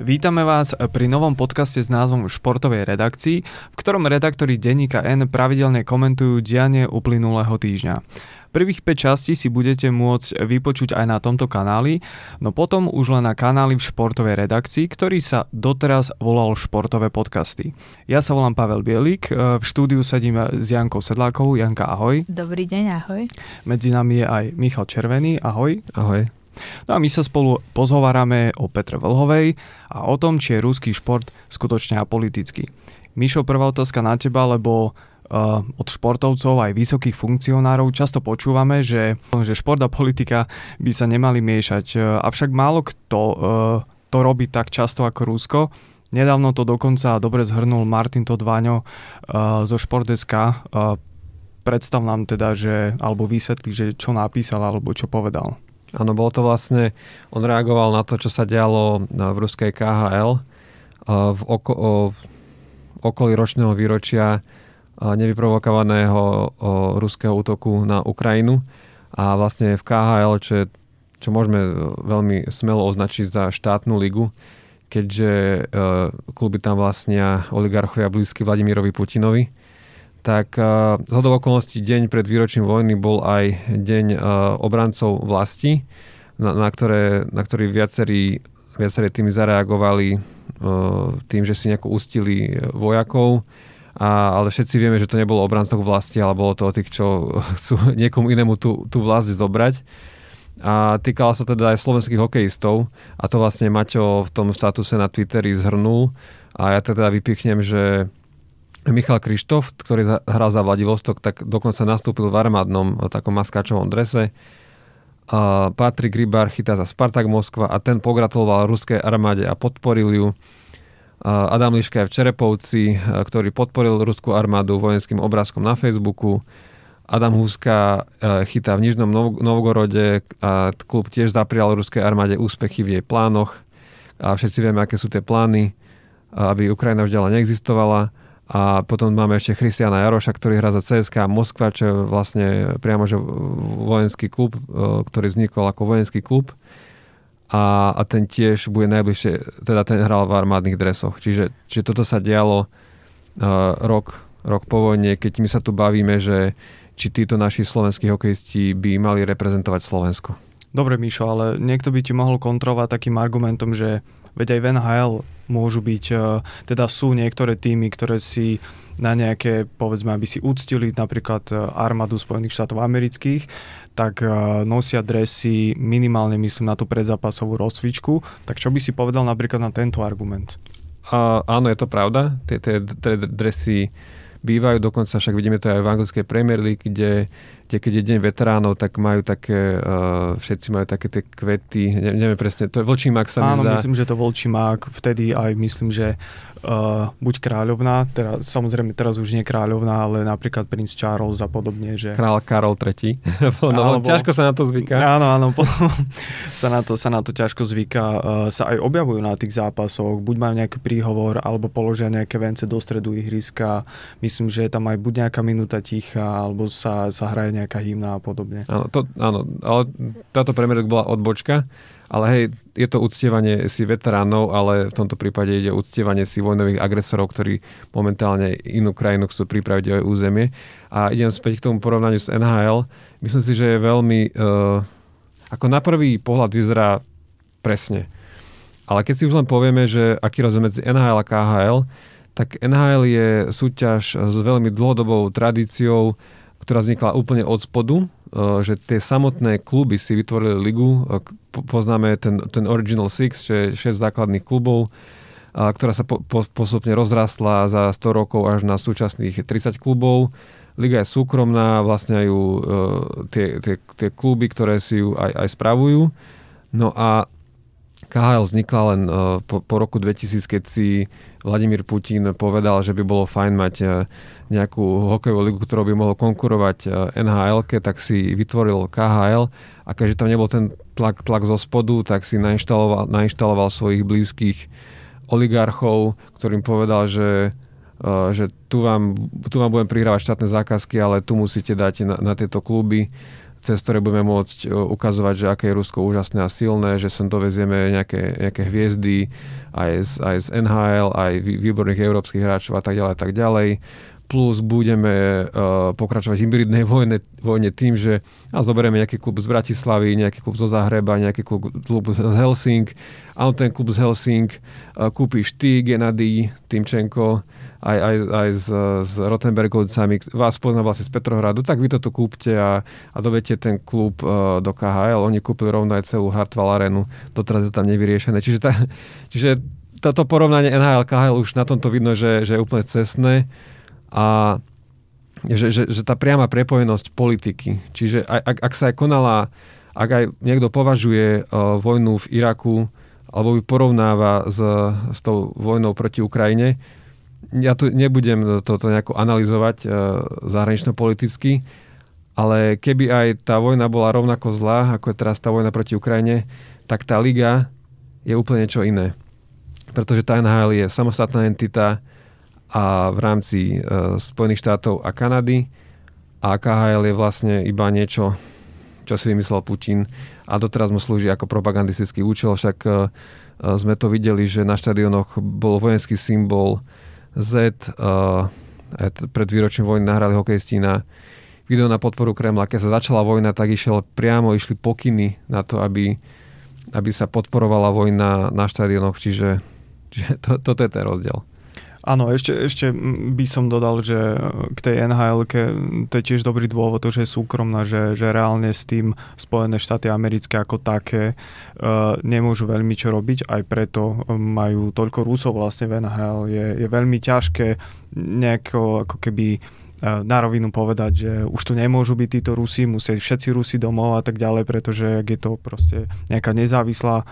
Vítame vás pri novom podcaste s názvom Športovej redakcii, v ktorom redaktori denníka N pravidelne komentujú dianie uplynulého týždňa. Prvých 5 častí si budete môcť vypočuť aj na tomto kanáli, no potom už len na kanáli v športovej redakcii, ktorý sa doteraz volal Športové podcasty. Ja sa volám Pavel Bielik, v štúdiu sedím s Jankou Sedlákovou. Janka, ahoj. Dobrý deň, ahoj. Medzi nami je aj Michal Červený, ahoj. Ahoj. No a my sa spolu pozhovárame o Petre Vlhovej a o tom, či je ruský šport skutočne apolitický. Mišo, prvá otázka na teba, lebo uh, od športovcov aj vysokých funkcionárov často počúvame, že, že šport a politika by sa nemali miešať. Uh, avšak málo kto uh, to robí tak často ako Rusko. Nedávno to dokonca dobre zhrnul Martin Todváňo uh, zo Športeska. Uh, predstav nám teda, že, alebo vysvetli, že čo napísal alebo čo povedal. Áno, bolo to vlastne, on reagoval na to, čo sa dialo v ruskej KHL v oko, o, okolí ročného výročia nevyprovokovaného ruského útoku na Ukrajinu. A vlastne v KHL, čo, je, čo môžeme veľmi smelo označiť za štátnu ligu, keďže e, kluby tam vlastnia oligarchovia blízky Vladimirovi Putinovi, tak uh, z hodov okolností deň pred výročím vojny bol aj deň uh, obrancov vlasti, na, na, ktoré, na ktorý viacerí, viaceré týmy zareagovali uh, tým, že si nejako ustili vojakov, a, ale všetci vieme, že to nebolo obrancov vlasti, ale bolo to o tých, čo chcú niekomu inému tú, tú vlast zobrať. A týkalo sa teda aj slovenských hokejistov. A to vlastne Maťo v tom statuse na Twitteri zhrnul. A ja teda vypichnem, že Michal Krištof, ktorý hral za Vladivostok, tak dokonca nastúpil v armádnom eh, takom maskáčovom drese. A Patrik Rybar chytá za Spartak Moskva a ten pogratuloval ruskej armáde a podporil ju. Adam Liška je v Čerepovci, eh, ktorý podporil ruskú armádu vojenským obrázkom na Facebooku. Adam Huska eh, chytá v Nižnom Novgorode a klub tiež zaprial ruskej armáde úspechy v jej plánoch. A všetci vieme, aké sú tie plány, aby Ukrajina už ďalej neexistovala. A potom máme ešte Christiana Jaroša, ktorý hrá za CSK Moskva, čo je vlastne priamo že vojenský klub, e, ktorý vznikol ako vojenský klub. A, a ten tiež bude najbližšie, teda ten hral v armádnych dresoch. Čiže, čiže toto sa dialo uh, rok, rok po vojne, keď my sa tu bavíme, že či títo naši slovenskí hokejisti by mali reprezentovať Slovensko. Dobre, Mišo, ale niekto by ti mohol kontrolovať takým argumentom, že veď aj v NHL môžu byť, e, teda sú niektoré týmy, ktoré si na nejaké, povedzme, aby si úctili napríklad e, armádu Spojených štátov amerických, tak e, nosia dresy minimálne, myslím, na tú predzápasovú rozcvičku. Tak čo by si povedal napríklad na tento argument? A, áno, je to pravda. Tie, tie, tie dresy bývajú, dokonca však vidíme to aj v anglickej Premier League, kde kde keď je deň veteránov, tak majú také, uh, všetci majú také tie kvety, ne, neviem presne, to je vlčí mák sa Áno, mi zdá. myslím, že to vlčí mák, vtedy aj myslím, že uh, buď kráľovná, teda, samozrejme teraz už nie kráľovná, ale napríklad princ Charles a podobne. Že... Král Karol III. no, Alebo, ťažko sa na to zvyká. Áno, áno, sa na to, sa na to ťažko zvyká. Uh, sa aj objavujú na tých zápasoch, buď majú nejaký príhovor, alebo položia nejaké vence do stredu ihriska. Myslím, že je tam aj buď nejaká minúta ticha, alebo sa, sa hraje nejaká hymna a podobne. Áno, to, áno ale táto premiéra bola odbočka. Ale hej, je to uctievanie si veteránov, ale v tomto prípade ide uctievanie si vojnových agresorov, ktorí momentálne inú krajinu chcú pripraviť o územie. A idem späť k tomu porovnaniu s NHL. Myslím si, že je veľmi... Uh, ako na prvý pohľad vyzerá presne. Ale keď si už len povieme, že aký rozdiel medzi NHL a KHL, tak NHL je súťaž s veľmi dlhodobou tradíciou, ktorá vznikla úplne od spodu, že tie samotné kluby si vytvorili ligu, eh, poznáme ten, ten Original Six, čo je 6 základných klubov, ktorá sa po, po, postupne rozrastla za 100 rokov až na súčasných 30 klubov. Liga je súkromná, vlastne ju uh, tie, tie, tie kluby, ktoré si ju aj, aj spravujú. No a KHL vznikla len po, po roku 2000, keď si Vladimír Putin povedal, že by bolo fajn mať nejakú hokejovú ligu, ktorou by mohol konkurovať e, nhl tak si vytvoril KHL a keďže tam nebol ten tlak, tlak zo spodu, tak si nainštaloval, nainštaloval svojich blízkych oligarchov, ktorým povedal, že, e, že tu, vám, tu vám budem prihrávať štátne zákazky, ale tu musíte dať na, na tieto kluby cez ktoré budeme môcť ukazovať, že aké je Rusko úžasné a silné, že sem dovezieme nejaké, nejaké hviezdy aj z, aj z NHL, aj výborných európskych hráčov a tak ďalej tak ďalej plus budeme uh, pokračovať v hybridnej vojne, vojne tým, že a zoberieme nejaký klub z Bratislavy, nejaký klub zo Zahreba, nejaký klub, klub z Helsing. A ten klub z Helsing uh, kúpiš ty, Gennady, Timčenko, aj, aj, aj s, s Rotenbergovcami, vás pozná vlastne z Petrohradu, tak vy toto kúpte a, a dovete ten klub uh, do KHL. Oni kúpili rovno aj celú Hartwall arenu, doteraz je tam nevyriešené. Čiže, tá, čiže toto porovnanie NHL KHL už na tomto vidno, že, že je úplne cestné a že, že, že tá priama prepojenosť politiky, čiže ak, ak sa aj konala, ak aj niekto považuje uh, vojnu v Iraku alebo ju porovnáva s, s tou vojnou proti Ukrajine, ja tu nebudem toto nejako analyzovať uh, zahranično-politicky, ale keby aj tá vojna bola rovnako zlá, ako je teraz tá vojna proti Ukrajine, tak tá liga je úplne niečo iné. Pretože tá NHL je samostatná entita, a v rámci e, Spojených štátov a Kanady a KHL je vlastne iba niečo, čo si vymyslel Putin a doteraz mu slúži ako propagandistický účel, však e, e sme to videli, že na štadionoch bol vojenský symbol Z, pred výročím vojny nahrali hokejisti na video na podporu Kremla. Keď sa začala vojna, tak išiel priamo, išli pokyny na to, aby, aby sa podporovala vojna na štadionoch, čiže, čiže to, toto je ten rozdiel. Áno, ešte, ešte by som dodal, že k tej nhl to je tiež dobrý dôvod, že je súkromná, že, že reálne s tým Spojené štáty americké ako také uh, nemôžu veľmi čo robiť, aj preto majú toľko Rusov vlastne v NHL. Je, je veľmi ťažké nejako ako keby e, na rovinu povedať, že už tu nemôžu byť títo Rusi, musia všetci Rusi domov a tak ďalej, pretože je to proste nejaká nezávislá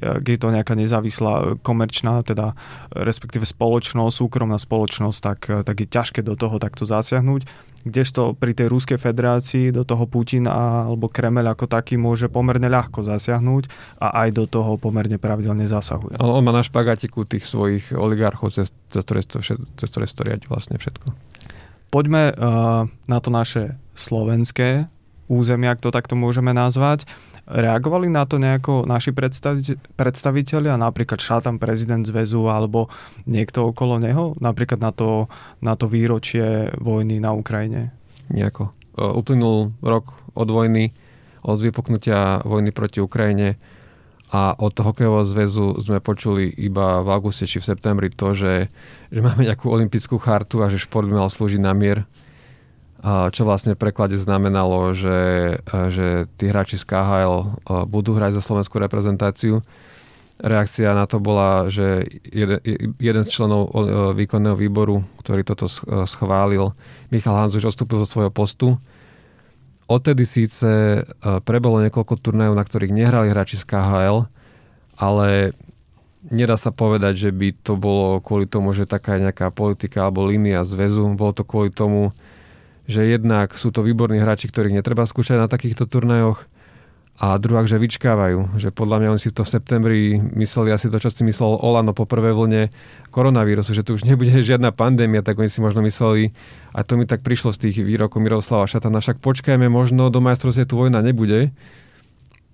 je to nejaká nezávislá e, komerčná, teda e, respektíve spoločnosť, súkromná spoločnosť, tak, e, tak je ťažké do toho takto zasiahnuť. Kdežto pri tej Ruskej federácii do toho Putin alebo Kremel ako taký môže pomerne ľahko zasiahnuť a aj do toho pomerne pravidelne zasahuje. On, on má na špagátiku tých svojich oligarchov, cez, cez, ktoré, cez ktoré riadi vlastne všetko. Poďme uh, na to naše slovenské územie, ak to takto môžeme nazvať. Reagovali na to nejako naši predstaviteľia, napríklad šátam prezident zväzu alebo niekto okolo neho, napríklad na to, na to výročie vojny na Ukrajine? Nejako. Uplynul rok od vojny, od vypuknutia vojny proti Ukrajine a od hokejového zväzu sme počuli iba v auguste či v septembri to, že, že máme nejakú olympijskú chartu a že šport by mal slúžiť na mier čo vlastne v preklade znamenalo, že, že tí hráči z KHL budú hrať za slovenskú reprezentáciu. Reakcia na to bola, že jeden, jeden z členov výkonného výboru, ktorý toto schválil, Michal Hanzuš, odstúpil zo svojho postu. Odtedy síce prebolo niekoľko turnajov, na ktorých nehrali hráči z KHL, ale nedá sa povedať, že by to bolo kvôli tomu, že taká nejaká politika alebo línia zväzu. Bolo to kvôli tomu, že jednak sú to výborní hráči, ktorých netreba skúšať na takýchto turnajoch a druhák, že vyčkávajú. Že podľa mňa oni si to v septembri mysleli asi to, čo si myslel Olano po prvej vlne koronavírusu, že tu už nebude žiadna pandémia, tak oni si možno mysleli, a to mi tak prišlo z tých výrokov Miroslava Šatana, však počkajme, možno do majstrovstiev tu vojna nebude,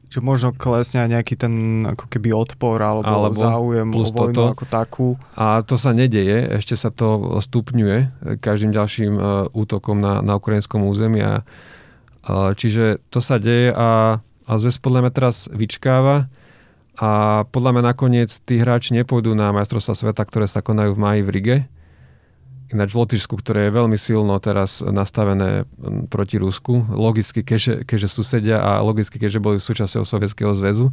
že možno klesne aj nejaký ten ako keby odpor alebo, alebo záujem o vojnu toto. ako takú. A to sa nedeje, ešte sa to stupňuje každým ďalším uh, útokom na, na ukrajinskom území. A, uh, čiže to sa deje a, a zväz podľa mňa teraz vyčkáva a podľa mňa nakoniec tí hráči nepôjdu na majstrovstvá sveta, ktoré sa konajú v maji v Rige, Ináč v Lotyšsku, ktoré je veľmi silno teraz nastavené proti Rusku, logicky, keďže, keďže susedia a logicky, keďže boli súčasťou Sovietskeho zväzu.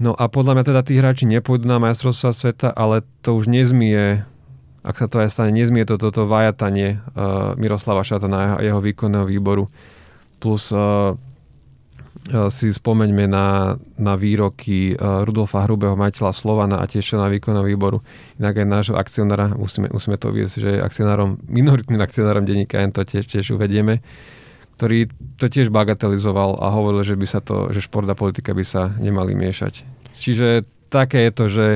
No a podľa mňa teda tí hráči nepôjdu na majstrovstvá sveta, ale to už nezmie, ak sa to aj stane, nezmie to toto vajatanie uh, Miroslava Šatana a jeho výkonného výboru. Plus uh, si spomeňme na, na výroky eh, Rudolfa Hrubého, majiteľa Slovana a tiež na výkonného výboru. Inak aj nášho akcionára, musíme, musíme to viesť, že je akcionárom, minoritným akcionárom denníka to tiež, tiež uvedieme, ktorý to tiež bagatelizoval a hovoril, že by sa to, že šport a politika by sa nemali miešať. Čiže také je to, že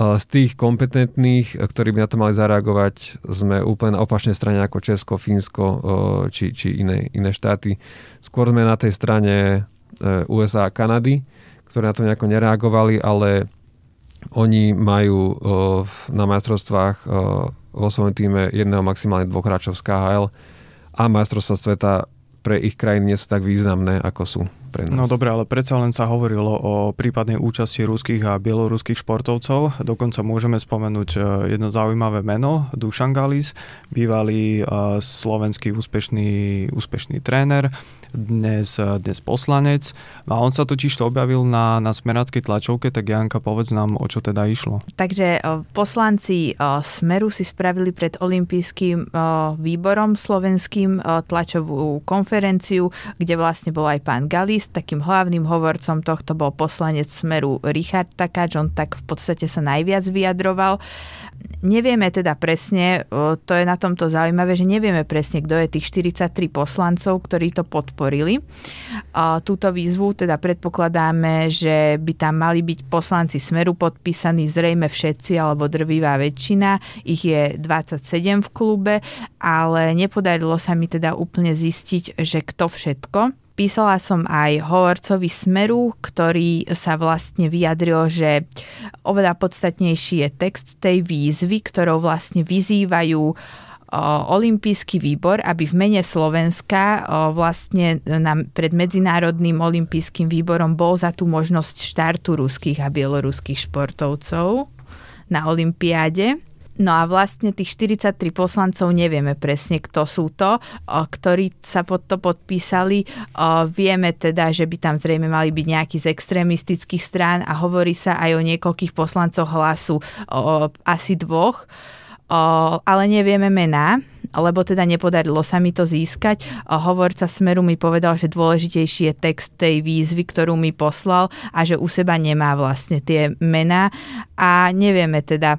z tých kompetentných, ktorí by na to mali zareagovať, sme úplne na opačnej strane ako Česko, Fínsko či, či iné, iné štáty. Skôr sme na tej strane USA a Kanady, ktoré na to nejako nereagovali, ale oni majú na majstrovstvách vo svojom týme jedného maximálne dvoch hráčov z KHL a majstrovstva sveta pre ich krajiny nie sú tak významné, ako sú pre nás. No dobre, ale predsa len sa hovorilo o prípadnej účasti ruských a bieloruských športovcov. Dokonca môžeme spomenúť e, jedno zaujímavé meno, Dušan Galis, bývalý e, slovenský úspešný, úspešný tréner, dnes, e, dnes poslanec. No a on sa totiž to objavil na, na smeráckej tlačovke, tak Janka, povedz nám, o čo teda išlo. Takže poslanci Smeru si spravili pred olympijským výborom slovenským tlačovú konferenciu, kde vlastne bol aj pán Galis. Takým hlavným hovorcom tohto bol poslanec Smeru Richard Takáč, on tak v podstate sa najviac vyjadroval. Nevieme teda presne, to je na tomto zaujímavé, že nevieme presne, kto je tých 43 poslancov, ktorí to podporili. Túto výzvu teda predpokladáme, že by tam mali byť poslanci Smeru podpísaní zrejme všetci alebo drvivá väčšina. Ich je 27 v klube, ale nepodarilo sa mi teda úplne zistiť, že kto všetko. Písala som aj hovorcovi Smeru, ktorý sa vlastne vyjadril, že oveľa podstatnejší je text tej výzvy, ktorou vlastne vyzývajú Olympijský výbor, aby v mene Slovenska vlastne pred Medzinárodným olympijským výborom bol za tú možnosť štartu ruských a bieloruských športovcov na Olympiáde. No a vlastne tých 43 poslancov nevieme presne, kto sú to, ktorí sa pod to podpísali. Vieme teda, že by tam zrejme mali byť nejakí z extrémistických strán a hovorí sa aj o niekoľkých poslancoch hlasu, asi dvoch, ale nevieme mená lebo teda nepodarilo sa mi to získať. Hovorca Smeru mi povedal, že dôležitejší je text tej výzvy, ktorú mi poslal a že u seba nemá vlastne tie mená a nevieme teda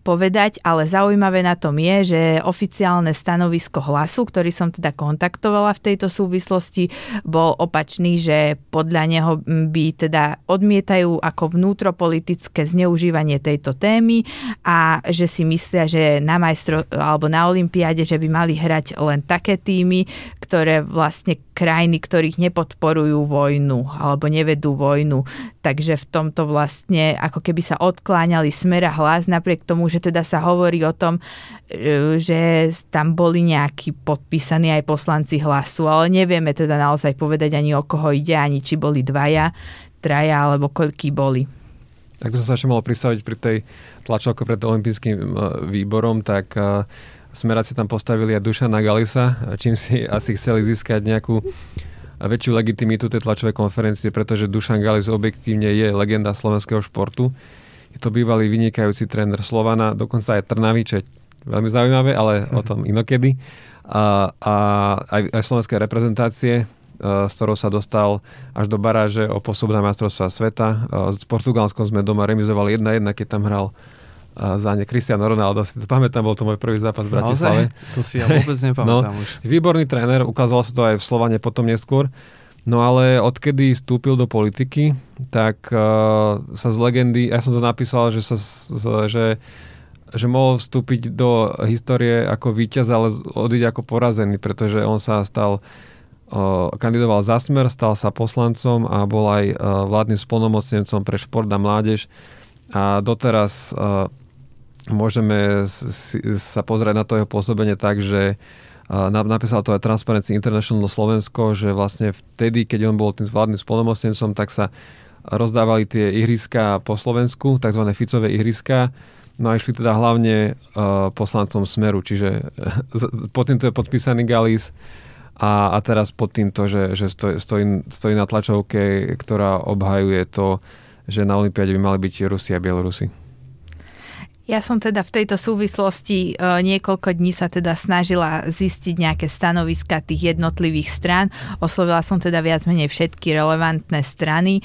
povedať, ale zaujímavé na tom je, že oficiálne stanovisko hlasu, ktorý som teda kontaktovala v tejto súvislosti, bol opačný, že podľa neho by teda odmietajú ako vnútropolitické zneužívanie tejto témy a že si myslia, že na majstro alebo na olympiáde, že by mali hrať len také týmy, ktoré vlastne krajiny, ktorých nepodporujú vojnu alebo nevedú vojnu. Takže v tomto vlastne ako keby sa odkláňali smera hlas napriek tomu, že teda sa hovorí o tom, e, že tam boli nejakí podpísaní aj poslanci hlasu, ale nevieme teda naozaj povedať ani o koho ide, ani či boli dvaja, traja alebo koľký boli. Tak som sa ešte mohol pristaviť pri tej tlačovke pred olympijským e, výborom, tak e, smeráci tam postavili aj Dušana Galisa, čím si asi chceli získať nejakú väčšiu legitimitu tej tlačovej konferencie, pretože Dušan Galis objektívne je legenda slovenského športu. Je to bývalý vynikajúci tréner Slovana, dokonca aj Trnavy, čo je veľmi zaujímavé, ale o tom inokedy. A, a aj, aj slovenské reprezentácie, e, s ktorou sa dostal až do baráže o postup na majstrovstvá sveta. E, s Portugalskom sme doma remizovali 1-1, keď tam hral za ne Cristiano Ronaldo, si to pamätám, bol to môj prvý zápas v Bratislave. To si ja vôbec nepamätám no, už. Výborný tréner, ukázalo sa to aj v Slovane potom neskôr. No ale odkedy vstúpil do politiky, tak uh, sa z legendy, ja som to napísal, že sa z, že, že mohol vstúpiť do histórie ako víťaz, ale odísť ako porazený, pretože on sa stal uh, kandidoval za smer, stal sa poslancom a bol aj uh, vládnym spolnomocnencom pre šport a mládež. A doteraz môžeme sa pozrieť na to jeho pôsobenie tak, že napísal to aj Transparency International Slovensko, že vlastne vtedy, keď on bol tým vládnym spolnomocnencom, tak sa rozdávali tie ihriska po Slovensku, tzv. Ficové ihriska, No a išli teda hlavne uh, poslancom Smeru, čiže pod týmto je podpísaný Galis a, a teraz pod týmto, že, že stojí, stojí, na tlačovke, ktorá obhajuje to, že na Olympiade by mali byť Rusi a Bielorusi. Ja som teda v tejto súvislosti e, niekoľko dní sa teda snažila zistiť nejaké stanoviska tých jednotlivých strán. Oslovila som teda viac menej všetky relevantné strany. E,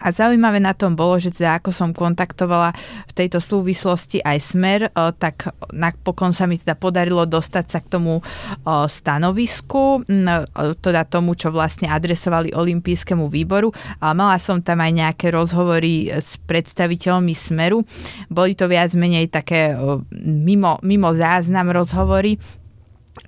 A zaujímavé na tom bolo, že teda ako som kontaktovala v tejto súvislosti aj Smer, tak napokon sa mi teda podarilo dostať sa k tomu stanovisku, teda tomu, čo vlastne adresovali Olympijskému výboru. A mala som tam aj nejaké rozhovory s predstaviteľmi Smeru. Boli to viac menej také mimo, mimo záznam rozhovory,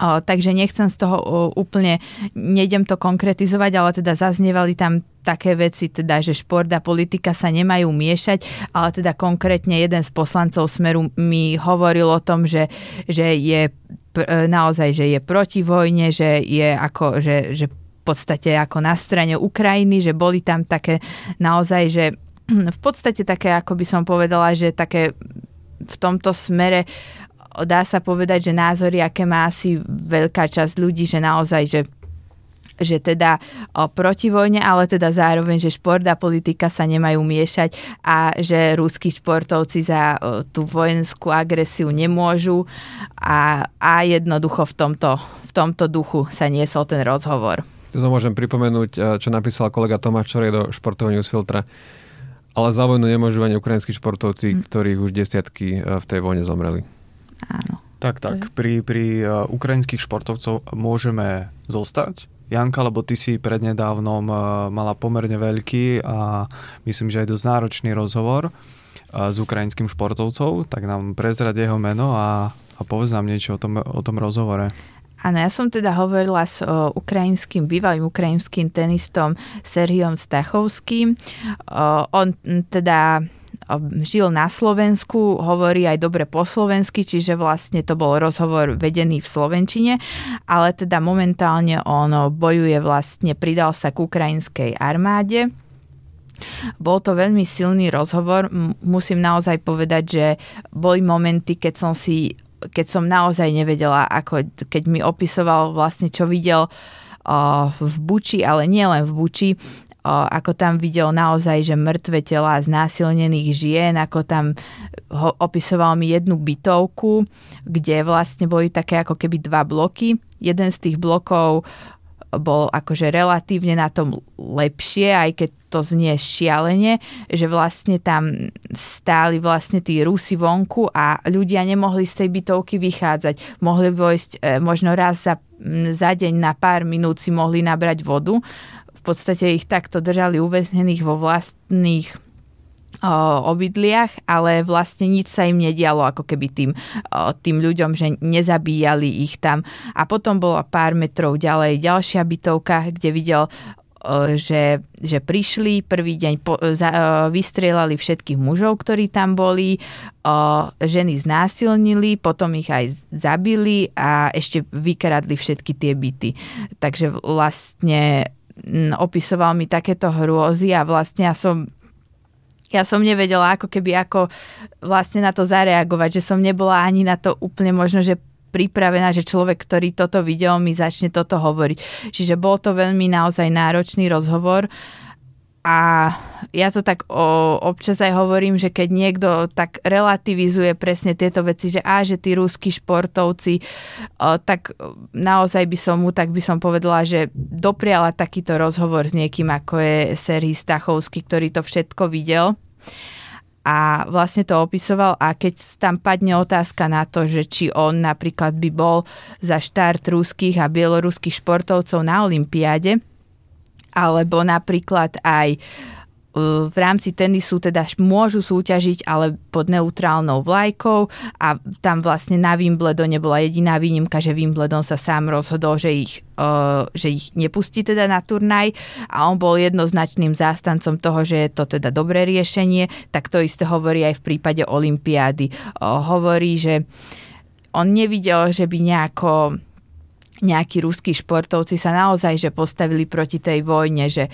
takže nechcem z toho úplne, nejdem to konkretizovať, ale teda zaznievali tam také veci, teda, že šport a politika sa nemajú miešať, ale teda konkrétne jeden z poslancov Smeru mi hovoril o tom, že, že je naozaj, že je proti vojne, že je ako, že, že v podstate ako na strane Ukrajiny, že boli tam také naozaj, že v podstate také, ako by som povedala, že také v tomto smere dá sa povedať, že názory, aké má asi veľká časť ľudí, že naozaj, že že teda o, proti vojne, ale teda zároveň, že šport a politika sa nemajú miešať a že rúskí športovci za o, tú vojenskú agresiu nemôžu a, a jednoducho v tomto, v tomto duchu sa niesol ten rozhovor. To môžem pripomenúť, čo napísal kolega Tomáš Čorej do športového newsfiltra. Ale za vojnu nemôžu ani ukrajinskí športovci, hm. ktorých už desiatky v tej vojne zomreli. Áno. Tak, tak. Pri, pri uh, ukrajinských športovcov môžeme zostať. Janka, lebo ty si prednedávnom uh, mala pomerne veľký a myslím, že aj dosť náročný rozhovor uh, s ukrajinským športovcov, tak nám prezrať jeho meno a, a povedz nám niečo o tom, o tom rozhovore. Áno, ja som teda hovorila s o, ukrajinským, bývalým ukrajinským tenistom Serhiom Stachovským. O, on teda žil na Slovensku, hovorí aj dobre po slovensky, čiže vlastne to bol rozhovor vedený v Slovenčine, ale teda momentálne on bojuje vlastne, pridal sa k ukrajinskej armáde. Bol to veľmi silný rozhovor. Musím naozaj povedať, že boli momenty, keď som si keď som naozaj nevedela, ako keď mi opisoval vlastne, čo videl v Buči, ale nie len v Buči, ako tam videl naozaj, že mŕtve tela znásilnených žien, ako tam ho, opisoval mi jednu bytovku, kde vlastne boli také ako keby dva bloky. Jeden z tých blokov bol akože relatívne na tom lepšie, aj keď to znie šialene, že vlastne tam stáli vlastne tí Rusi vonku a ľudia nemohli z tej bytovky vychádzať. Mohli vojsť e, možno raz za, za deň na pár minút si mohli nabrať vodu podstate ich takto držali uväznených vo vlastných obydliach, ale vlastne nič sa im nedialo ako keby tým, tým ľuďom, že nezabíjali ich tam. A potom bola pár metrov ďalej ďalšia bytovka, kde videl že, že prišli, prvý deň po, za, vystrelali všetkých mužov, ktorí tam boli, ženy znásilnili, potom ich aj zabili a ešte vykradli všetky tie byty. Takže vlastne opisoval mi takéto hrôzy a vlastne ja som ja som nevedela ako keby ako vlastne na to zareagovať, že som nebola ani na to úplne možno, že pripravená, že človek, ktorý toto videl, mi začne toto hovoriť. Čiže bol to veľmi naozaj náročný rozhovor. Uh, a ja to tak o, občas aj hovorím, že keď niekto tak relativizuje presne tieto veci, že á, že tí rúskí športovci, o, tak naozaj by som mu, tak by som povedala, že dopriala takýto rozhovor s niekým, ako je Serhii Stachovský, ktorý to všetko videl a vlastne to opisoval. A keď tam padne otázka na to, že či on napríklad by bol za štart ruských a bieloruských športovcov na Olympiáde, alebo napríklad aj e, v rámci tenisu teda môžu súťažiť, ale pod neutrálnou vlajkou a tam vlastne na Wimbledone bola jediná výnimka, že Wimbledon sa sám rozhodol, že ich, uh, že ich nepustí teda na turnaj a on bol jednoznačným zástancom toho, že je to teda dobré riešenie, tak to isté hovorí aj v prípade Olympiády. Uh, hovorí, že on nevidel, že by nejako nejakí ruskí športovci sa naozaj že postavili proti tej vojne, že,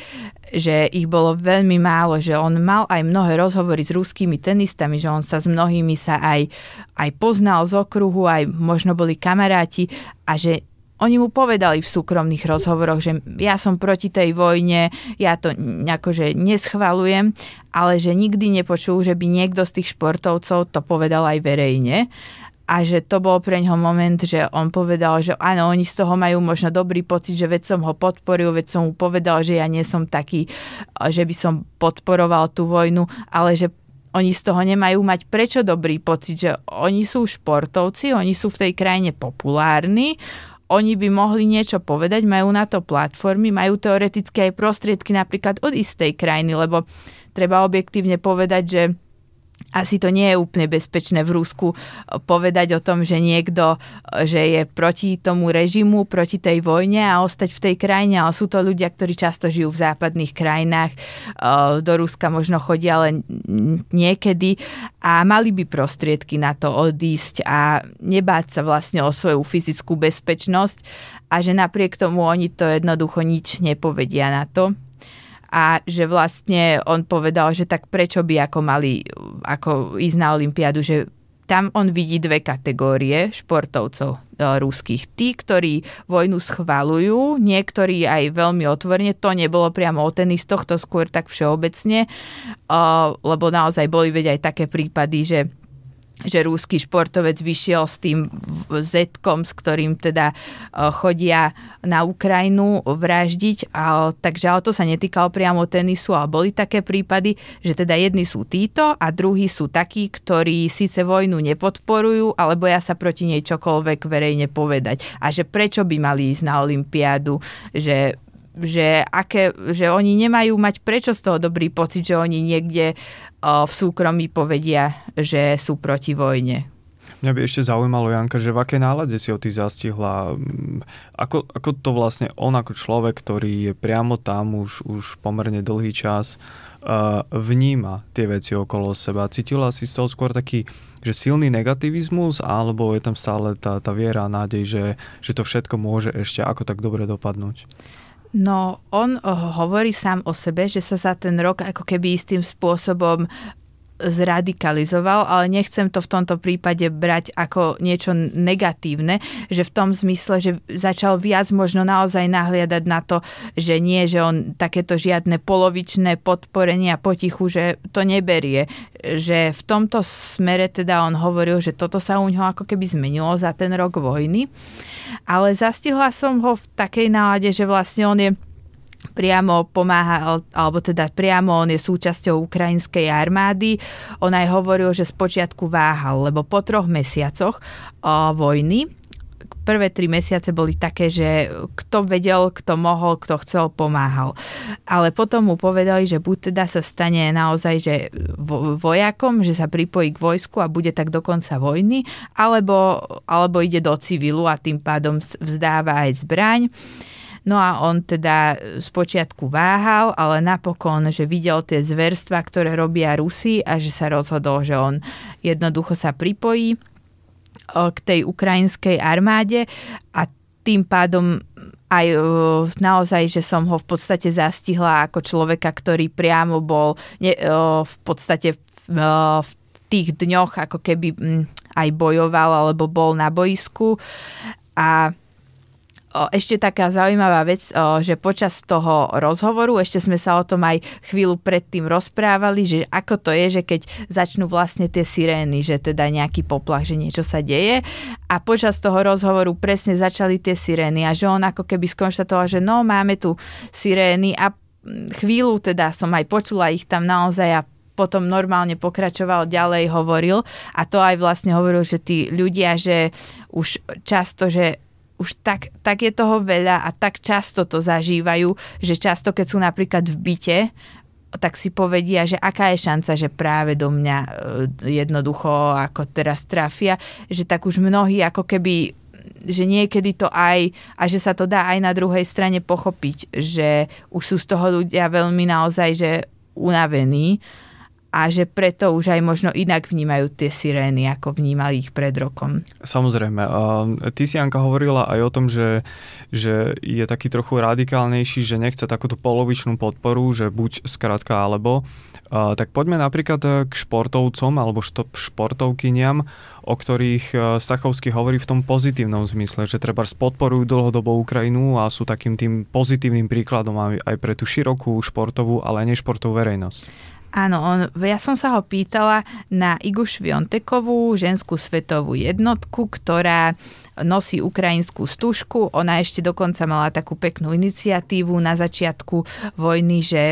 že ich bolo veľmi málo, že on mal aj mnohé rozhovory s ruskými tenistami, že on sa s mnohými sa aj, aj poznal z okruhu, aj možno boli kamaráti a že oni mu povedali v súkromných rozhovoroch, že ja som proti tej vojne, ja to akože neschvalujem, ale že nikdy nepočul, že by niekto z tých športovcov to povedal aj verejne a že to bol pre ňoho moment, že on povedal, že áno, oni z toho majú možno dobrý pocit, že veď som ho podporil, veď som mu povedal, že ja nie som taký, že by som podporoval tú vojnu, ale že oni z toho nemajú mať prečo dobrý pocit, že oni sú športovci, oni sú v tej krajine populárni, oni by mohli niečo povedať, majú na to platformy, majú teoreticky aj prostriedky napríklad od istej krajiny, lebo treba objektívne povedať, že asi to nie je úplne bezpečné v Rusku povedať o tom, že niekto že je proti tomu režimu, proti tej vojne a ostať v tej krajine, ale sú to ľudia, ktorí často žijú v západných krajinách, do Ruska možno chodia len niekedy a mali by prostriedky na to odísť a nebáť sa vlastne o svoju fyzickú bezpečnosť a že napriek tomu oni to jednoducho nič nepovedia na to a že vlastne on povedal, že tak prečo by ako mali ako ísť na Olympiádu, že tam on vidí dve kategórie športovcov e, ruských. Tí, ktorí vojnu schvalujú, niektorí aj veľmi otvorene, to nebolo priamo o tenistoch, to skôr tak všeobecne, e, lebo naozaj boli veď aj také prípady, že že rúsky športovec vyšiel s tým zetkom, s ktorým teda e, chodia na Ukrajinu vraždiť. A, takže ale to sa netýkalo priamo tenisu, ale boli také prípady, že teda jedni sú títo a druhí sú takí, ktorí síce vojnu nepodporujú, ale boja sa proti nej čokoľvek verejne povedať. A že prečo by mali ísť na Olympiádu, že že, aké, že oni nemajú mať prečo z toho dobrý pocit, že oni niekde v súkromí povedia, že sú proti vojne. Mňa by ešte zaujímalo, Janka, že v akej nálade si o tých zastihla? Ako, ako to vlastne on ako človek, ktorý je priamo tam už, už pomerne dlhý čas, uh, vníma tie veci okolo seba? Cítila si z toho skôr taký že silný negativizmus, alebo je tam stále tá, tá viera a nádej, že, že to všetko môže ešte ako tak dobre dopadnúť? No, on eh, hovorí sám o sebe, že sa za ten rok ako keby istým spôsobom zradikalizoval, ale nechcem to v tomto prípade brať ako niečo negatívne, že v tom zmysle, že začal viac možno naozaj nahliadať na to, že nie, že on takéto žiadne polovičné podporenie a potichu, že to neberie. Že v tomto smere teda on hovoril, že toto sa u ňoho ako keby zmenilo za ten rok vojny ale zastihla som ho v takej nálade, že vlastne on je priamo pomáha, alebo teda priamo on je súčasťou ukrajinskej armády. On aj hovoril, že spočiatku váhal, lebo po troch mesiacoch vojny prvé tri mesiace boli také, že kto vedel, kto mohol, kto chcel, pomáhal. Ale potom mu povedali, že buď teda sa stane naozaj, že vojakom, že sa pripojí k vojsku a bude tak do konca vojny, alebo, alebo ide do civilu a tým pádom vzdáva aj zbraň. No a on teda spočiatku váhal, ale napokon, že videl tie zverstva, ktoré robia Rusi a že sa rozhodol, že on jednoducho sa pripojí k tej ukrajinskej armáde a tým pádom aj naozaj, že som ho v podstate zastihla ako človeka, ktorý priamo bol v podstate v tých dňoch ako keby aj bojoval alebo bol na boisku. A ešte taká zaujímavá vec, že počas toho rozhovoru, ešte sme sa o tom aj chvíľu predtým rozprávali, že ako to je, že keď začnú vlastne tie sirény, že teda nejaký poplach, že niečo sa deje. A počas toho rozhovoru presne začali tie sirény a že on ako keby skonštatoval, že no máme tu sirény a chvíľu teda som aj počula ich tam naozaj a potom normálne pokračoval ďalej, hovoril. A to aj vlastne hovoril, že tí ľudia, že už často, že už tak, tak je toho veľa a tak často to zažívajú, že často keď sú napríklad v byte, tak si povedia, že aká je šanca, že práve do mňa e, jednoducho ako teraz trafia, že tak už mnohí ako keby že niekedy to aj, a že sa to dá aj na druhej strane pochopiť, že už sú z toho ľudia veľmi naozaj, že unavení a že preto už aj možno inak vnímajú tie sirény, ako vnímali ich pred rokom. Samozrejme. Ty si, Anka, hovorila aj o tom, že, že je taký trochu radikálnejší, že nechce takúto polovičnú podporu, že buď skrátka alebo. Tak poďme napríklad k športovcom alebo športovkyniam, o ktorých e, Stachovský hovorí v tom pozitívnom zmysle, že treba podporujú dlhodobo Ukrajinu a sú takým tým pozitívnym príkladom aj pre tú širokú športovú, ale aj nešportovú verejnosť. Áno, on, ja som sa ho pýtala na Igu Šviontekovú, ženskú svetovú jednotku, ktorá nosí ukrajinskú stužku. Ona ešte dokonca mala takú peknú iniciatívu na začiatku vojny, že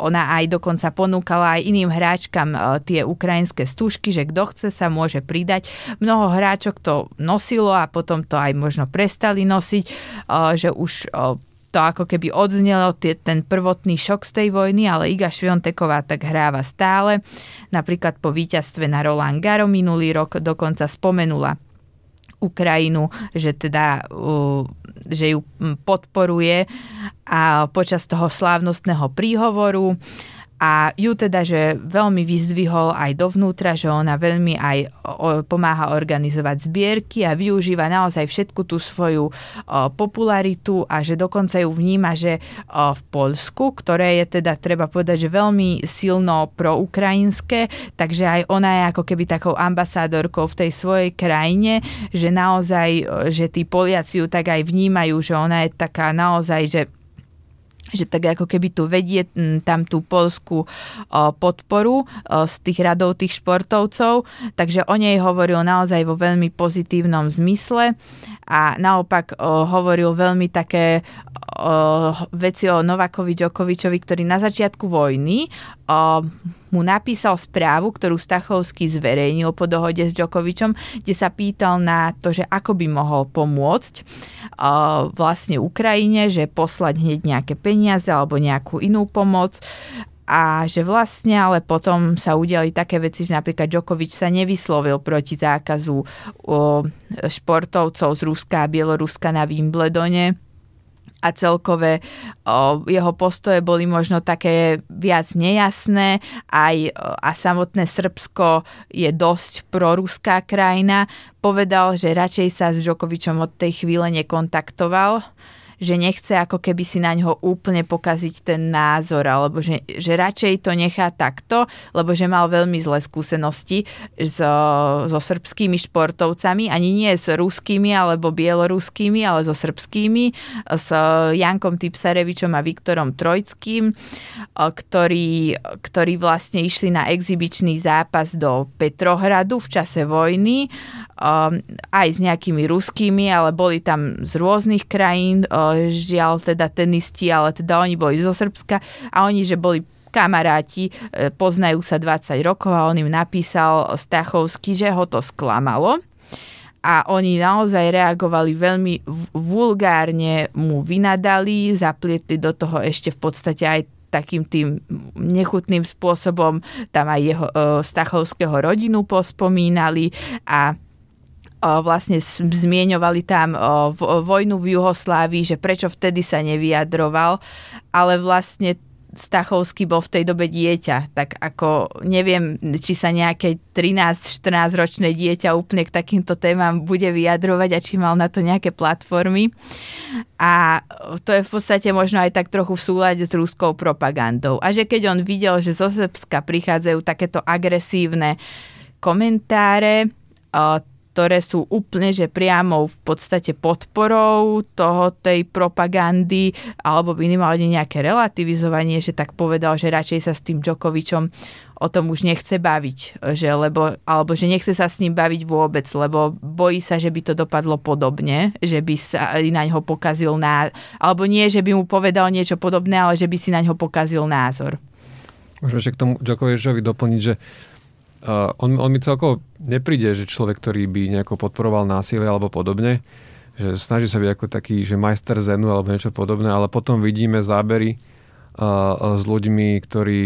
ona aj dokonca ponúkala aj iným hráčkam e, tie ukrajinské stužky, že kto chce sa môže pridať. Mnoho hráčok to nosilo a potom to aj možno prestali nosiť, e, že už e, to ako keby odznelo ten prvotný šok z tej vojny, ale Iga Švionteková tak hráva stále. Napríklad po víťazstve na Roland Garo minulý rok dokonca spomenula Ukrajinu, že teda že ju podporuje a počas toho slávnostného príhovoru a ju teda, že veľmi vyzdvihol aj dovnútra, že ona veľmi aj pomáha organizovať zbierky a využíva naozaj všetku tú svoju popularitu a že dokonca ju vníma, že v Polsku, ktoré je teda, treba povedať, že veľmi silno proukrajinské, takže aj ona je ako keby takou ambasádorkou v tej svojej krajine, že naozaj, že tí Poliaci ju tak aj vnímajú, že ona je taká naozaj, že že tak ako keby tu vedie tam tú polskú podporu z tých radov tých športovcov, takže o nej hovoril naozaj vo veľmi pozitívnom zmysle. A naopak hovoril veľmi také veci o Novakovi Djokovičovi, ktorý na začiatku vojny mu napísal správu, ktorú Stachovský zverejnil po dohode s Djokovičom, kde sa pýtal na to, že ako by mohol pomôcť uh, vlastne Ukrajine, že poslať hneď nejaké peniaze alebo nejakú inú pomoc. A že vlastne ale potom sa udiali také veci, že napríklad Djokovič sa nevyslovil proti zákazu o, športovcov z Ruska a Bieloruska na Wimbledone a celkové o, jeho postoje boli možno také viac nejasné aj a samotné Srbsko je dosť proruská krajina. Povedal, že radšej sa s Djokovičom od tej chvíle nekontaktoval že nechce ako keby si na ňo úplne pokaziť ten názor, alebo že, že radšej to nechá takto, lebo že mal veľmi zlé skúsenosti so, so srbskými športovcami, ani nie s ruskými alebo bieloruskými, ale so srbskými, s Jankom Typsarevičom a Viktorom Trojckým, ktorí, ktorí vlastne išli na exibičný zápas do Petrohradu v čase vojny, aj s nejakými ruskými, ale boli tam z rôznych krajín, žiaľ teda tenisti, ale teda oni boli zo Srbska a oni, že boli kamaráti, e, poznajú sa 20 rokov a on im napísal Stachovský, že ho to sklamalo. A oni naozaj reagovali veľmi vulgárne, mu vynadali, zaplietli do toho ešte v podstate aj takým tým nechutným spôsobom tam aj jeho e, Stachovského rodinu pospomínali a vlastne zmieňovali tam vojnu v Juhoslávii, že prečo vtedy sa nevyjadroval, ale vlastne Stachovský bol v tej dobe dieťa, tak ako neviem, či sa nejaké 13-14 ročné dieťa úplne k takýmto témam bude vyjadrovať a či mal na to nejaké platformy. A to je v podstate možno aj tak trochu v súlade s rúskou propagandou. A že keď on videl, že zo Srbska prichádzajú takéto agresívne komentáre, ktoré sú úplne, že priamo v podstate podporou toho tej propagandy alebo minimálne nejaké relativizovanie, že tak povedal, že radšej sa s tým Djokovičom o tom už nechce baviť, že lebo, alebo že nechce sa s ním baviť vôbec, lebo bojí sa, že by to dopadlo podobne, že by sa na ňo pokazil názor, alebo nie, že by mu povedal niečo podobné, ale že by si na ňo pokazil názor. Môžeme ešte k tomu Djokovičovi doplniť, že uh, on, on mi celkovo nepríde, že človek, ktorý by nejako podporoval násilie alebo podobne, že snaží sa byť ako taký, že majster zenu alebo niečo podobné, ale potom vidíme zábery uh, s ľuďmi, ktorí,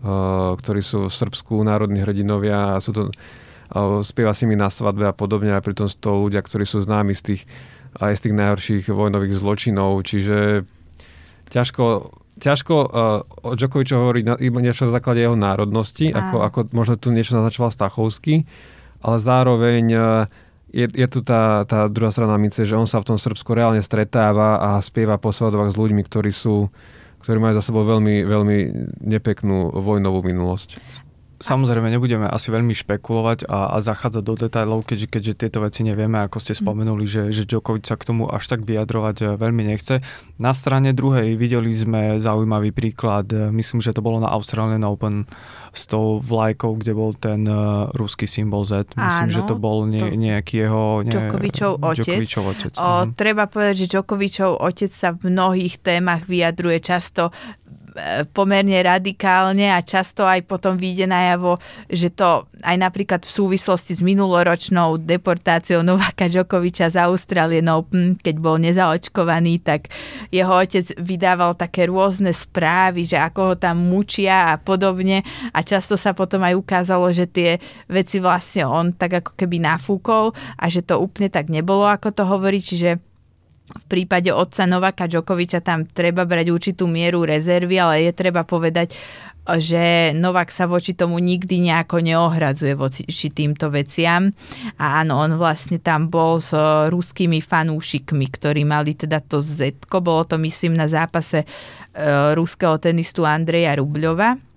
uh, ktorí sú v Srbsku národní hrdinovia a sú to uh, spieva si mi na svadbe a podobne a pritom sú to ľudia, ktorí sú známi z tých aj z tých najhorších vojnových zločinov, čiže ťažko ťažko uh, o Djokovičovi hovoriť na, iba niečo na základe jeho národnosti, ako, ako možno tu niečo naznačoval Stachovský, ale zároveň uh, je, je tu tá, tá druhá strana mince, že on sa v tom Srbsku reálne stretáva a spieva po svadobách s ľuďmi, ktorí sú ktorí majú za sebou veľmi, veľmi nepeknú vojnovú minulosť. Samozrejme nebudeme asi veľmi špekulovať a, a zachádzať do detajlov, keďže, keďže tieto veci nevieme, ako ste mhm. spomenuli, že, že Djokovic sa k tomu až tak vyjadrovať e, veľmi nechce. Na strane druhej videli sme zaujímavý príklad, e, myslím, že to bolo na Australian Open s tou vlajkou, kde bol ten uh, ruský symbol Z. Myslím, Áno, že to bol nie, to... nejaký jeho... Nie, Djokovičov otec. Djokovičov otec. O, uh-huh. Treba povedať, že Djokovičov otec sa v mnohých témach vyjadruje často pomerne radikálne a často aj potom vyjde najavo, že to aj napríklad v súvislosti s minuloročnou deportáciou Nováka Djokoviča z Austrálie Open, keď bol nezaočkovaný, tak jeho otec vydával také rôzne správy, že ako ho tam mučia a podobne. A často sa potom aj ukázalo, že tie veci vlastne on tak ako keby nafúkol a že to úplne tak nebolo, ako to hovorí, čiže v prípade otca Novaka Džokoviča tam treba brať určitú mieru rezervy, ale je treba povedať, že Novak sa voči tomu nikdy nejako neohradzuje voči týmto veciam. A áno, on vlastne tam bol s ruskými fanúšikmi, ktorí mali teda to Z. Bolo to myslím na zápase uh, ruského tenistu Andreja Rubľova E,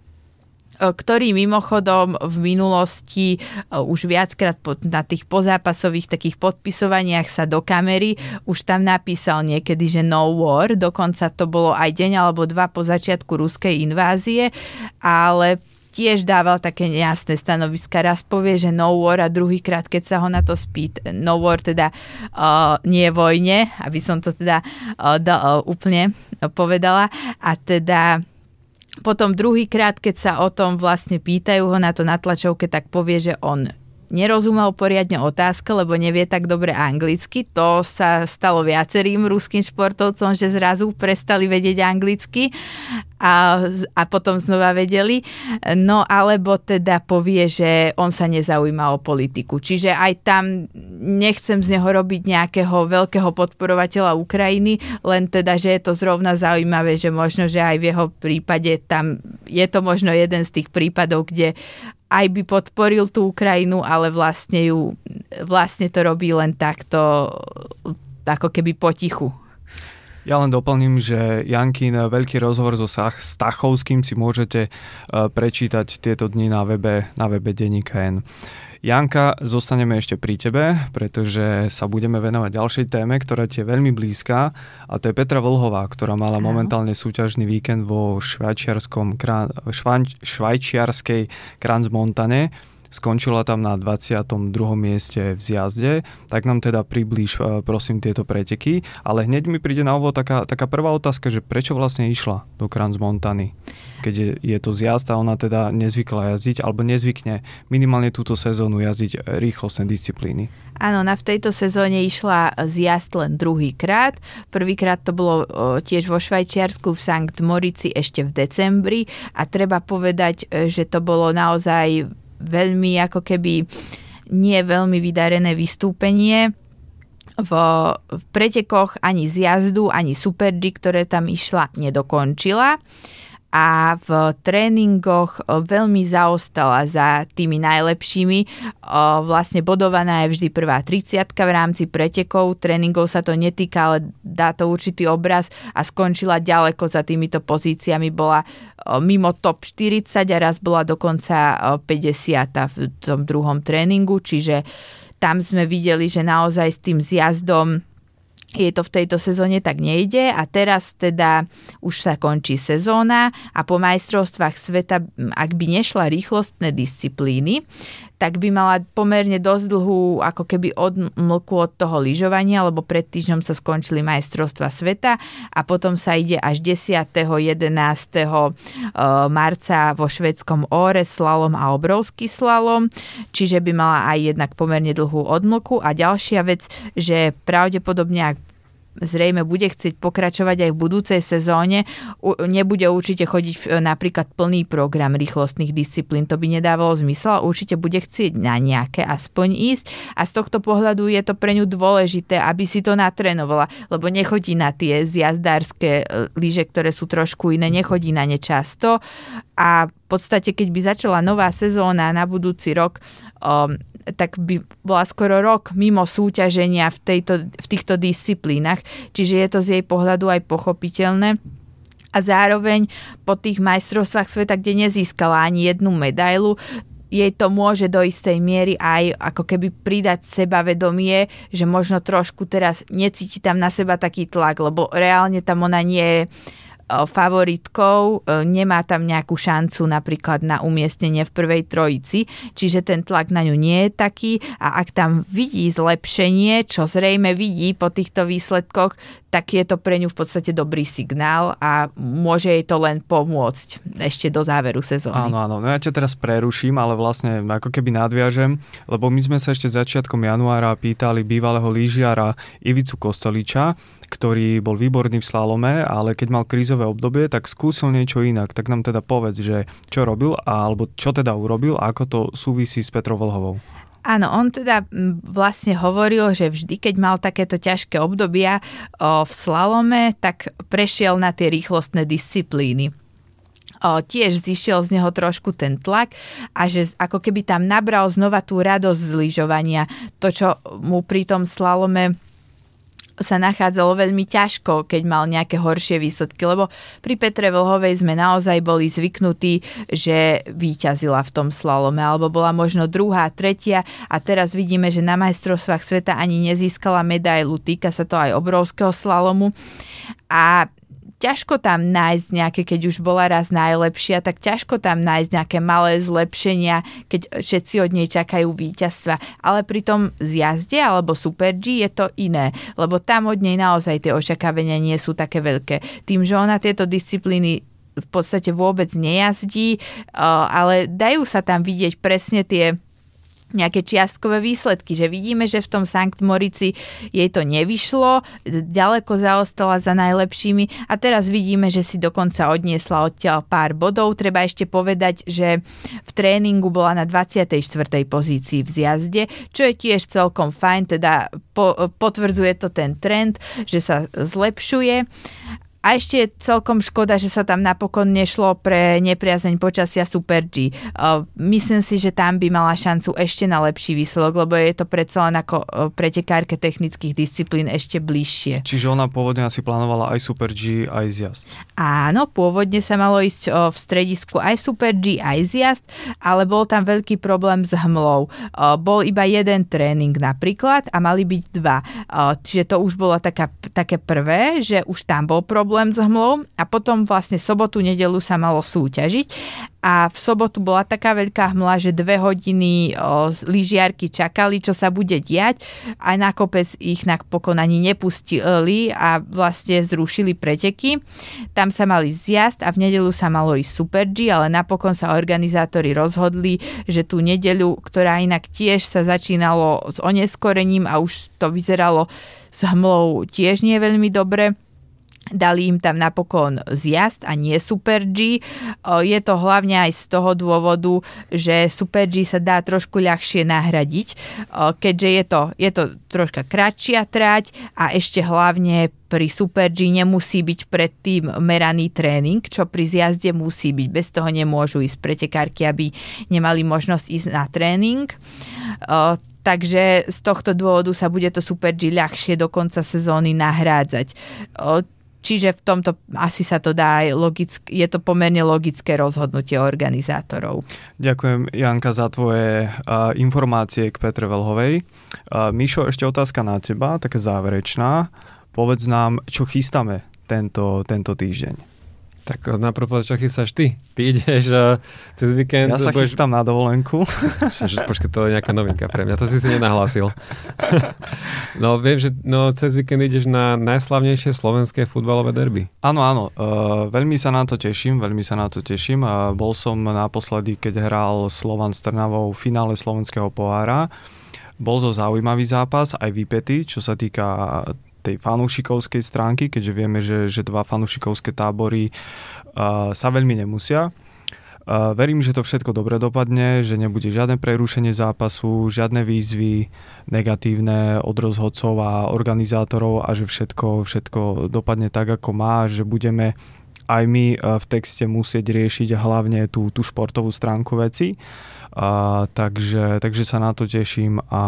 ktorý mimochodom v minulosti e, už viackrát na tých pozápasových takých podpisovaniach sa do kamery už tam napísal niekedy, že no war, dokonca to bolo aj deň alebo dva po začiatku ruskej invázie, ale tiež dával také nejasné stanoviska. Raz povie, že no war a druhýkrát, keď sa ho na to spýt, no war teda uh, nie vojne, aby som to teda uh, da, uh, úplne povedala. A teda potom druhýkrát, keď sa o tom vlastne pýtajú ho na to na tlačovke, tak povie, že on nerozumel poriadne otázka, lebo nevie tak dobre anglicky. To sa stalo viacerým ruským športovcom, že zrazu prestali vedieť anglicky a, a potom znova vedeli. No alebo teda povie, že on sa nezaujíma o politiku. Čiže aj tam nechcem z neho robiť nejakého veľkého podporovateľa Ukrajiny, len teda, že je to zrovna zaujímavé, že možno, že aj v jeho prípade tam je to možno jeden z tých prípadov, kde aj by podporil tú Ukrajinu, ale vlastne ju, vlastne to robí len takto, ako keby potichu. Ja len doplním, že Jankin veľký rozhovor so Stachovským si môžete e, prečítať tieto dni na webe, na webe Denika N. Janka, zostaneme ešte pri tebe, pretože sa budeme venovať ďalšej téme, ktorá ti je veľmi blízka a to je Petra Vlhová, ktorá mala momentálne súťažný víkend vo švajčiarskom, švajčiarskej Kranz Montane skončila tam na 22. mieste v zjazde, tak nám teda priblíž e, prosím tieto preteky, ale hneď mi príde na ovo taká, taká prvá otázka, že prečo vlastne išla do Kranz Montany, keď je, je to zjazd a ona teda nezvykla jazdiť, alebo nezvykne minimálne túto sezónu jazdiť rýchlostné disciplíny. Áno, na v tejto sezóne išla zjazd len druhýkrát. Prvýkrát to bolo tiež vo Švajčiarsku v Sankt Morici ešte v decembri a treba povedať, e, že to bolo naozaj veľmi ako keby nie veľmi vydarené vystúpenie. V, pretekoch ani z jazdu, ani Super G, ktoré tam išla, nedokončila a v tréningoch veľmi zaostala za tými najlepšími. Vlastne bodovaná je vždy prvá 30 v rámci pretekov. Tréningov sa to netýka, ale dá to určitý obraz a skončila ďaleko za týmito pozíciami. Bola mimo top 40 a raz bola dokonca 50 v tom druhom tréningu, čiže tam sme videli, že naozaj s tým zjazdom je to v tejto sezóne tak nejde a teraz teda už sa končí sezóna a po majstrovstvách sveta, ak by nešla rýchlostné disciplíny, tak by mala pomerne dosť dlhú ako keby odmlku od toho lyžovania, lebo pred týždňom sa skončili majstrovstva sveta a potom sa ide až 10. 11. E, marca vo švedskom Óre slalom a obrovský slalom, čiže by mala aj jednak pomerne dlhú odmlku a ďalšia vec, že pravdepodobne ak zrejme bude chcieť pokračovať aj v budúcej sezóne, nebude určite chodiť napríklad plný program rýchlostných disciplín, to by nedávalo zmysel, určite bude chcieť na nejaké aspoň ísť. A z tohto pohľadu je to pre ňu dôležité, aby si to natrenovala, lebo nechodí na tie zjazdárske e, lyže, ktoré sú trošku iné, nechodí na ne často. A v podstate, keď by začala nová sezóna na budúci rok, um, tak by bola skoro rok mimo súťaženia v, tejto, v týchto disciplínach. Čiže je to z jej pohľadu aj pochopiteľné. a zároveň po tých majstrovstvách sveta, kde nezískala ani jednu medailu, jej to môže do istej miery aj ako keby pridať sebavedomie, že možno trošku teraz necíti tam na seba taký tlak, lebo reálne tam ona nie je favoritkou, nemá tam nejakú šancu napríklad na umiestnenie v prvej trojici, čiže ten tlak na ňu nie je taký a ak tam vidí zlepšenie, čo zrejme vidí po týchto výsledkoch, tak je to pre ňu v podstate dobrý signál a môže jej to len pomôcť ešte do záveru sezóny. Áno, áno. No ja ťa teraz preruším, ale vlastne ako keby nadviažem, lebo my sme sa ešte začiatkom januára pýtali bývalého lyžiara Ivicu Kostoliča, ktorý bol výborný v slalome, ale keď mal krízové obdobie, tak skúsil niečo inak. Tak nám teda povedz, že čo robil, alebo čo teda urobil a ako to súvisí s Petrou Vlhovou. Áno, on teda vlastne hovoril, že vždy, keď mal takéto ťažké obdobia o, v slalome, tak prešiel na tie rýchlostné disciplíny. O, tiež zišiel z neho trošku ten tlak a že ako keby tam nabral znova tú radosť z lyžovania. To, čo mu pri tom slalome sa nachádzalo veľmi ťažko, keď mal nejaké horšie výsledky, lebo pri Petre Vlhovej sme naozaj boli zvyknutí, že víťazila v tom slalome, alebo bola možno druhá, tretia. A teraz vidíme, že na majstrovstvách sveta ani nezískala medailu, týka sa to aj obrovského slalomu. A ťažko tam nájsť nejaké, keď už bola raz najlepšia, tak ťažko tam nájsť nejaké malé zlepšenia, keď všetci od nej čakajú víťazstva. Ale pri tom zjazde alebo Super G je to iné, lebo tam od nej naozaj tie očakávania nie sú také veľké. Tým, že ona tieto disciplíny v podstate vôbec nejazdí, ale dajú sa tam vidieť presne tie nejaké čiastkové výsledky, že vidíme, že v tom Sankt Morici jej to nevyšlo, ďaleko zaostala za najlepšími a teraz vidíme, že si dokonca odniesla odtiaľ pár bodov. Treba ešte povedať, že v tréningu bola na 24. pozícii v zjazde, čo je tiež celkom fajn, teda po, potvrdzuje to ten trend, že sa zlepšuje a ešte je celkom škoda, že sa tam napokon nešlo pre nepriazeň počasia Super G. Myslím si, že tam by mala šancu ešte na lepší výsledok, lebo je to predsa len ako pretekárke technických disciplín ešte bližšie. Čiže ona pôvodne asi plánovala aj Super G, aj zjazd. Áno, pôvodne sa malo ísť v stredisku aj Super G, aj zjazd, ale bol tam veľký problém s hmlou. Bol iba jeden tréning napríklad a mali byť dva. Čiže to už bolo taká, také prvé, že už tam bol problém problém s hmlou a potom vlastne sobotu, nedelu sa malo súťažiť a v sobotu bola taká veľká hmla, že dve hodiny o, lyžiarky čakali, čo sa bude diať a na kopec ich napokon ani nepustili a vlastne zrušili preteky. Tam sa mali zjazd a v nedelu sa malo ísť Super G, ale napokon sa organizátori rozhodli, že tú nedeľu, ktorá inak tiež sa začínalo s oneskorením a už to vyzeralo s hmlou tiež nie veľmi dobre, Dali im tam napokon zjazd a nie Super G. Je to hlavne aj z toho dôvodu, že Super G sa dá trošku ľahšie nahradiť, keďže je to, je to troška kratšia trať a ešte hlavne pri Super G nemusí byť predtým meraný tréning, čo pri zjazde musí byť. Bez toho nemôžu ísť pretekárky, aby nemali možnosť ísť na tréning. Takže z tohto dôvodu sa bude to Super G ľahšie do konca sezóny nahrádzať Čiže v tomto asi sa to dá aj logicky, je to pomerne logické rozhodnutie organizátorov. Ďakujem Janka za tvoje uh, informácie k Petre Velhovej. Uh, Mišo, ešte otázka na teba, taká záverečná. Povedz nám, čo chystáme tento, tento týždeň. Tak naprv čo chystáš ty? Ty ideš uh, cez víkend... Ja sa budeš... chystám na dovolenku. Počkaj, to je nejaká novinka pre mňa, to si si nenahlásil. no viem, že no, cez víkend ideš na najslavnejšie slovenské futbalové derby. Áno, áno, uh, veľmi sa na to teším, veľmi sa na to teším. Uh, bol som naposledy, keď hral Slovan s Trnavou v finále slovenského pohára. Bol to zaujímavý zápas, aj vypetý, čo sa týka tej fanúšikovskej stránky, keďže vieme, že, že dva fanúšikovské tábory uh, sa veľmi nemusia. Uh, verím, že to všetko dobre dopadne, že nebude žiadne prerušenie zápasu, žiadne výzvy negatívne od rozhodcov a organizátorov a že všetko, všetko dopadne tak, ako má, že budeme aj my v texte musieť riešiť hlavne tú, tú športovú stránku veci. A, takže, takže sa na to teším a,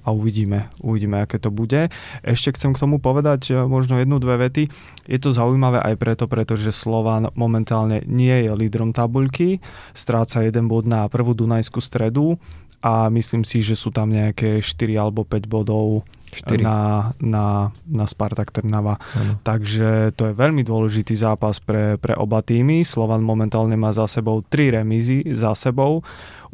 a uvidíme, uvidíme, aké to bude. Ešte chcem k tomu povedať možno jednu, dve vety. Je to zaujímavé aj preto, pretože Slovan momentálne nie je lídrom tabuľky, stráca jeden bod na prvú Dunajskú stredu a myslím si, že sú tam nejaké 4 alebo 5 bodov 4. na, na, na Spartak Trnava. Ano. Takže to je veľmi dôležitý zápas pre, pre oba týmy. Slovan momentálne má za sebou 3 remízy za sebou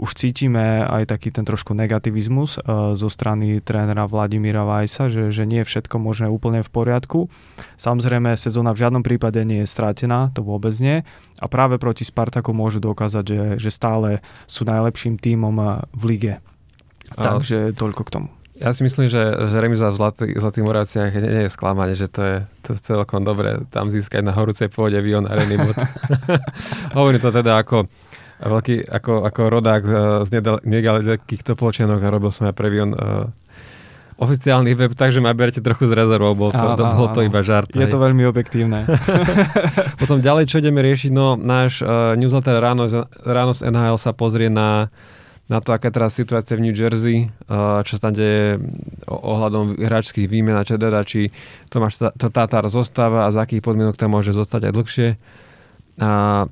už cítime aj taký ten trošku negativizmus uh, zo strany trénera Vladimíra Vajsa, že, že nie všetko možné úplne v poriadku. Samozrejme, sezóna v žiadnom prípade nie je stratená, to vôbec nie. A práve proti Spartaku môžu dokázať, že, že stále sú najlepším tímom eh, v lige. Takže toľko k tomu. Ja si myslím, že, že remiza v Zlatý, Zlatých Moravciach nie, nie je sklamanie, že to je, to je celkom dobré tam získať na horúcej pôde Vion Areny bod. Hovorím to teda ako veľký ako, ako rodák eh, z nedalekých Topolčianok a robil som aj previon uh, oficiálny web, takže ma berte trochu z rezervou, bol to, áno, bol to iba žart. Je hej. to veľmi objektívne. Potom ďalej, čo ideme riešiť, no náš uh, newsletter ráno, ráno z NHL sa pozrie na, na to, aká je teraz situácia v New Jersey, uh, čo sa tam deje ohľadom hráčských výmen a teda, či Tomáš to Tatar zostáva a za akých podmienok tam môže zostať aj dlhšie. A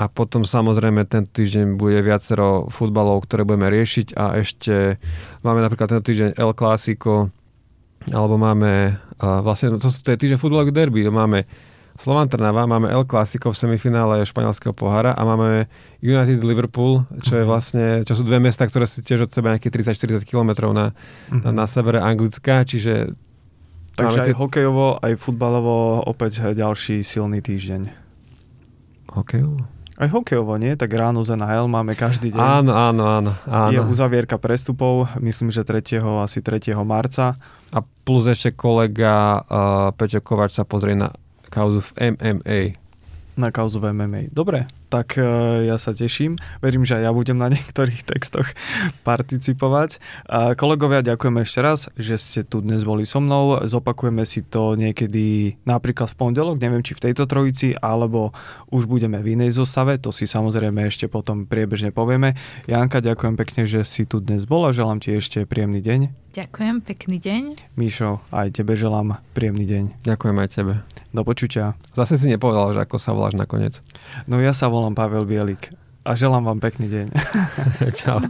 a potom samozrejme ten týždeň bude viacero futbalov, ktoré budeme riešiť a ešte máme napríklad ten týždeň El Clásico, alebo máme uh, vlastne, to, to je týždeň futbalových derby, máme Slovan Trnava, máme El Clásico v semifinále španielského pohára a máme United Liverpool, čo je mhm. vlastne, čo sú dve mesta, ktoré sú tiež od seba nejakých 30-40 km na, uh-huh. na, na severe Anglická, čiže Takže aj tie... hokejovo, aj futbalovo opäť ďalší silný týždeň. Hokejovo? Aj hokejovo, nie? Tak ráno za NHL máme každý deň. Áno, áno, áno, áno. Je uzavierka prestupov, myslím, že 3. asi 3. marca. A plus ešte kolega uh, Peťo Kovač sa pozrie na kauzu v MMA. Na kauzu v MMA. Dobre, tak e, ja sa teším. Verím, že aj ja budem na niektorých textoch participovať. Kolegovia, ďakujem ešte raz, že ste tu dnes boli so mnou. Zopakujeme si to niekedy napríklad v pondelok, neviem či v tejto trojici, alebo už budeme v inej zostave, to si samozrejme ešte potom priebežne povieme. Janka, ďakujem pekne, že si tu dnes bola, želám ti ešte príjemný deň. Ďakujem, pekný deň. Míšo, aj tebe želám príjemný deň. Ďakujem aj tebe. Do počutia. Zase si nepovedal, že ako sa voláš nakoniec. No ja sa volám Pavel Bielik a želám vám pekný deň. Čau.